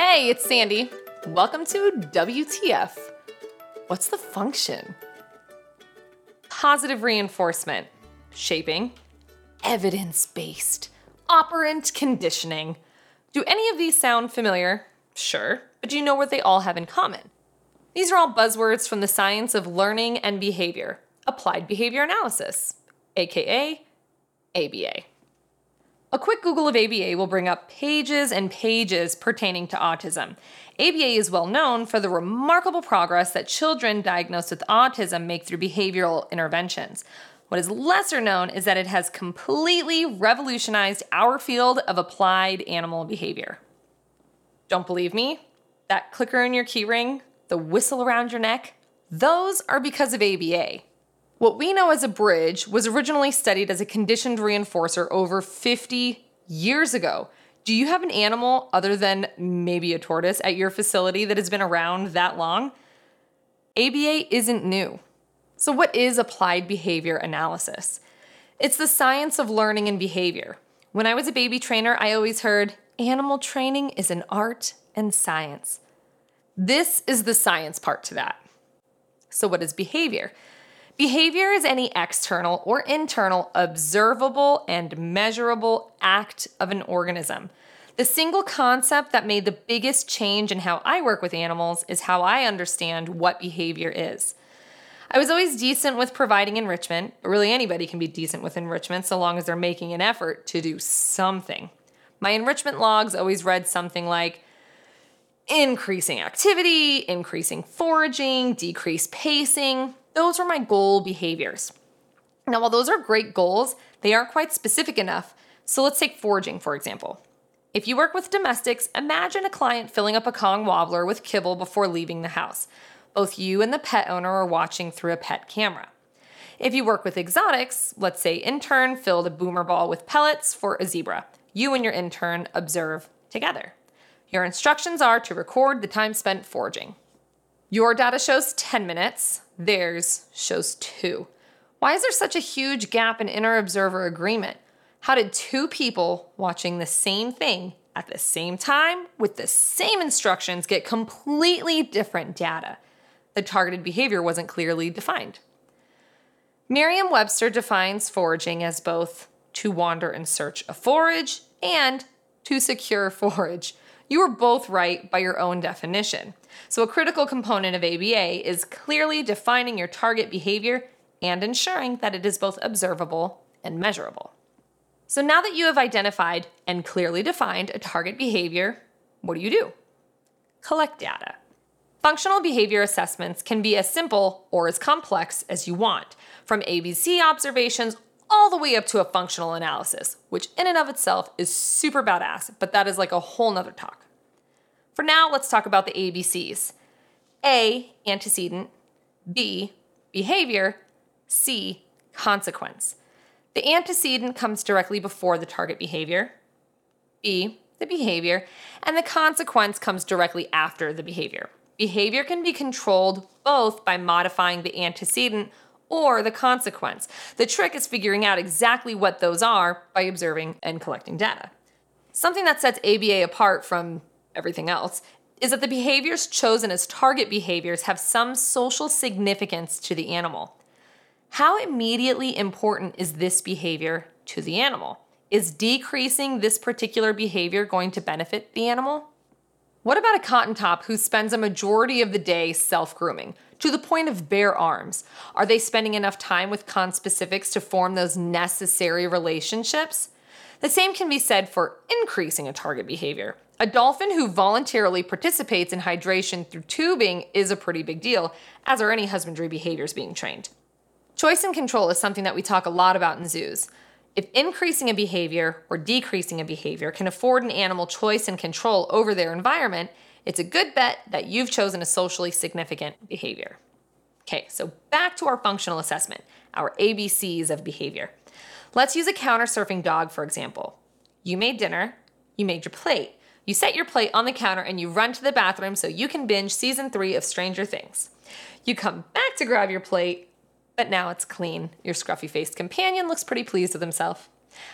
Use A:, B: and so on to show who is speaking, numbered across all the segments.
A: Hey, it's Sandy. Welcome to WTF. What's the function? Positive reinforcement, shaping, evidence based, operant conditioning. Do any of these sound familiar? Sure, but do you know what they all have in common? These are all buzzwords from the science of learning and behavior, applied behavior analysis, aka ABA. A quick Google of ABA will bring up pages and pages pertaining to autism. ABA is well known for the remarkable progress that children diagnosed with autism make through behavioral interventions. What is lesser known is that it has completely revolutionized our field of applied animal behavior. Don't believe me? That clicker in your keyring, the whistle around your neck, those are because of ABA. What we know as a bridge was originally studied as a conditioned reinforcer over 50 years ago. Do you have an animal other than maybe a tortoise at your facility that has been around that long? ABA isn't new. So, what is applied behavior analysis? It's the science of learning and behavior. When I was a baby trainer, I always heard animal training is an art and science. This is the science part to that. So, what is behavior? Behavior is any external or internal observable and measurable act of an organism. The single concept that made the biggest change in how I work with animals is how I understand what behavior is. I was always decent with providing enrichment. but Really, anybody can be decent with enrichment so long as they're making an effort to do something. My enrichment logs always read something like increasing activity, increasing foraging, decreased pacing. Those were my goal behaviors. Now, while those are great goals, they aren't quite specific enough. So let's take foraging, for example. If you work with domestics, imagine a client filling up a Kong wobbler with kibble before leaving the house. Both you and the pet owner are watching through a pet camera. If you work with exotics, let's say intern filled a boomer ball with pellets for a zebra. You and your intern observe together. Your instructions are to record the time spent foraging. Your data shows 10 minutes, theirs shows 2. Why is there such a huge gap in inter observer agreement? How did two people watching the same thing at the same time with the same instructions get completely different data? The targeted behavior wasn't clearly defined. Merriam Webster defines foraging as both to wander in search of forage and to secure forage. You are both right by your own definition. So, a critical component of ABA is clearly defining your target behavior and ensuring that it is both observable and measurable. So, now that you have identified and clearly defined a target behavior, what do you do? Collect data. Functional behavior assessments can be as simple or as complex as you want, from ABC observations all the way up to a functional analysis, which in and of itself is super badass, but that is like a whole nother talk. For now, let's talk about the ABCs A, antecedent, B, behavior, C, consequence. The antecedent comes directly before the target behavior, B, the behavior, and the consequence comes directly after the behavior. Behavior can be controlled both by modifying the antecedent or the consequence. The trick is figuring out exactly what those are by observing and collecting data. Something that sets ABA apart from everything else is that the behaviors chosen as target behaviors have some social significance to the animal. How immediately important is this behavior to the animal? Is decreasing this particular behavior going to benefit the animal? What about a cotton top who spends a majority of the day self grooming to the point of bare arms? Are they spending enough time with conspecifics to form those necessary relationships? The same can be said for increasing a target behavior. A dolphin who voluntarily participates in hydration through tubing is a pretty big deal, as are any husbandry behaviors being trained. Choice and control is something that we talk a lot about in zoos. If increasing a behavior or decreasing a behavior can afford an animal choice and control over their environment, it's a good bet that you've chosen a socially significant behavior. Okay, so back to our functional assessment, our ABCs of behavior. Let's use a counter surfing dog, for example. You made dinner, you made your plate. You set your plate on the counter and you run to the bathroom so you can binge season three of Stranger Things. You come back to grab your plate, but now it's clean. Your scruffy faced companion looks pretty pleased with himself.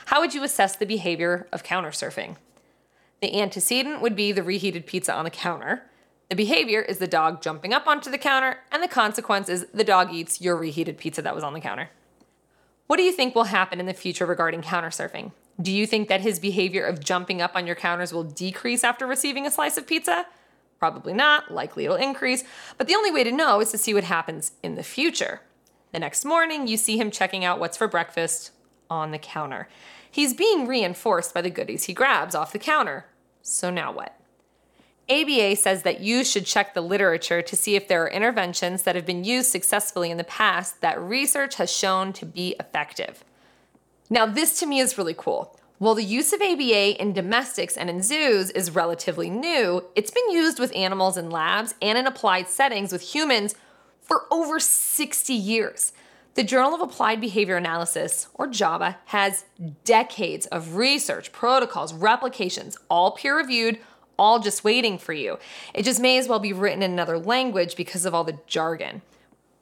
A: How would you assess the behavior of counter surfing? The antecedent would be the reheated pizza on the counter. The behavior is the dog jumping up onto the counter, and the consequence is the dog eats your reheated pizza that was on the counter. What do you think will happen in the future regarding counter surfing? Do you think that his behavior of jumping up on your counters will decrease after receiving a slice of pizza? Probably not, likely it'll increase, but the only way to know is to see what happens in the future. The next morning, you see him checking out what's for breakfast on the counter. He's being reinforced by the goodies he grabs off the counter. So now what? ABA says that you should check the literature to see if there are interventions that have been used successfully in the past that research has shown to be effective. Now, this to me is really cool. While the use of ABA in domestics and in zoos is relatively new, it's been used with animals in labs and in applied settings with humans for over 60 years. The Journal of Applied Behavior Analysis, or JABA, has decades of research, protocols, replications, all peer reviewed, all just waiting for you. It just may as well be written in another language because of all the jargon.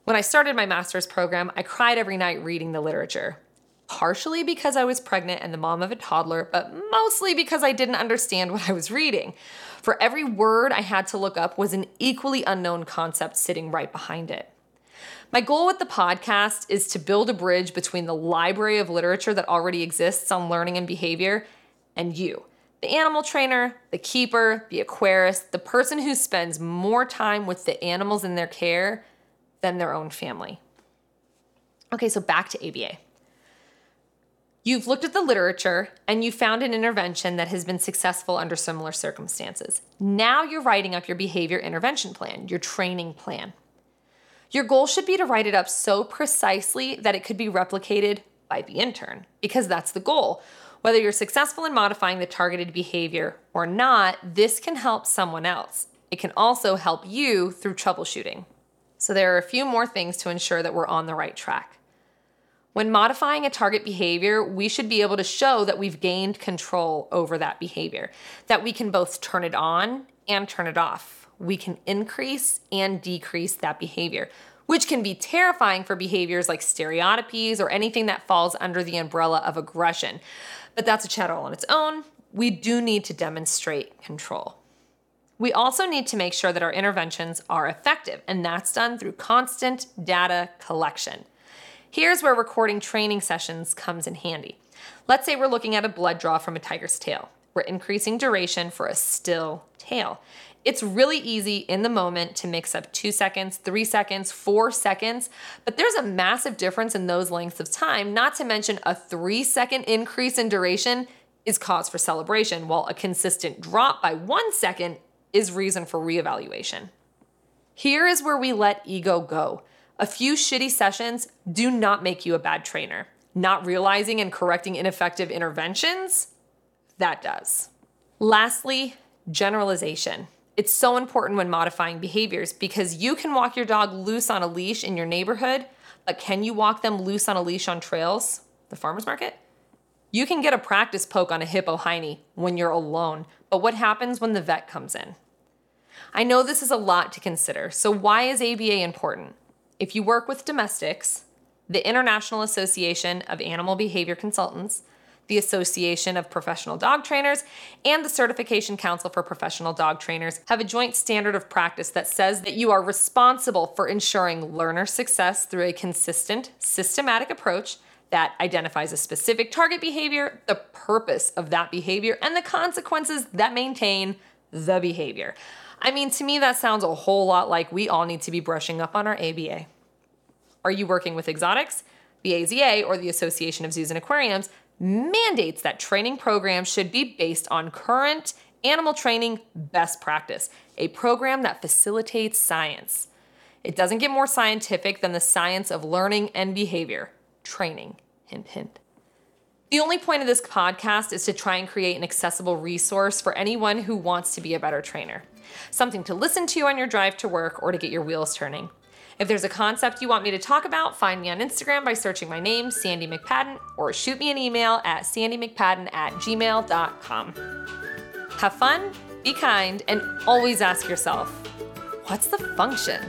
A: When I started my master's program, I cried every night reading the literature. Partially because I was pregnant and the mom of a toddler, but mostly because I didn't understand what I was reading. For every word I had to look up was an equally unknown concept sitting right behind it. My goal with the podcast is to build a bridge between the library of literature that already exists on learning and behavior and you the animal trainer, the keeper, the aquarist, the person who spends more time with the animals in their care than their own family. Okay, so back to ABA. You've looked at the literature and you found an intervention that has been successful under similar circumstances. Now you're writing up your behavior intervention plan, your training plan. Your goal should be to write it up so precisely that it could be replicated by the intern, because that's the goal. Whether you're successful in modifying the targeted behavior or not, this can help someone else. It can also help you through troubleshooting. So, there are a few more things to ensure that we're on the right track. When modifying a target behavior, we should be able to show that we've gained control over that behavior, that we can both turn it on and turn it off. We can increase and decrease that behavior, which can be terrifying for behaviors like stereotypies or anything that falls under the umbrella of aggression. But that's a chat all on its own. We do need to demonstrate control. We also need to make sure that our interventions are effective, and that's done through constant data collection. Here's where recording training sessions comes in handy. Let's say we're looking at a blood draw from a tiger's tail. We're increasing duration for a still tail. It's really easy in the moment to mix up two seconds, three seconds, four seconds, but there's a massive difference in those lengths of time, not to mention a three second increase in duration is cause for celebration, while a consistent drop by one second is reason for reevaluation. Here is where we let ego go. A few shitty sessions do not make you a bad trainer. Not realizing and correcting ineffective interventions, that does. Lastly, generalization. It's so important when modifying behaviors because you can walk your dog loose on a leash in your neighborhood, but can you walk them loose on a leash on trails, the farmer's market? You can get a practice poke on a hippo hiney when you're alone, but what happens when the vet comes in? I know this is a lot to consider, so why is ABA important? If you work with domestics, the International Association of Animal Behavior Consultants the Association of Professional Dog Trainers, and the Certification Council for Professional Dog Trainers have a joint standard of practice that says that you are responsible for ensuring learner success through a consistent, systematic approach that identifies a specific target behavior, the purpose of that behavior, and the consequences that maintain the behavior. I mean, to me, that sounds a whole lot like we all need to be brushing up on our ABA. Are you working with exotics? The AZA, or the Association of Zoos and Aquariums, mandates that training programs should be based on current animal training best practice, a program that facilitates science. It doesn't get more scientific than the science of learning and behavior. Training. Hint, hint. The only point of this podcast is to try and create an accessible resource for anyone who wants to be a better trainer. Something to listen to on your drive to work or to get your wheels turning. If there's a concept you want me to talk about, find me on Instagram by searching my name, Sandy McPadden, or shoot me an email at sandymcpadden at gmail.com. Have fun, be kind, and always ask yourself what's the function?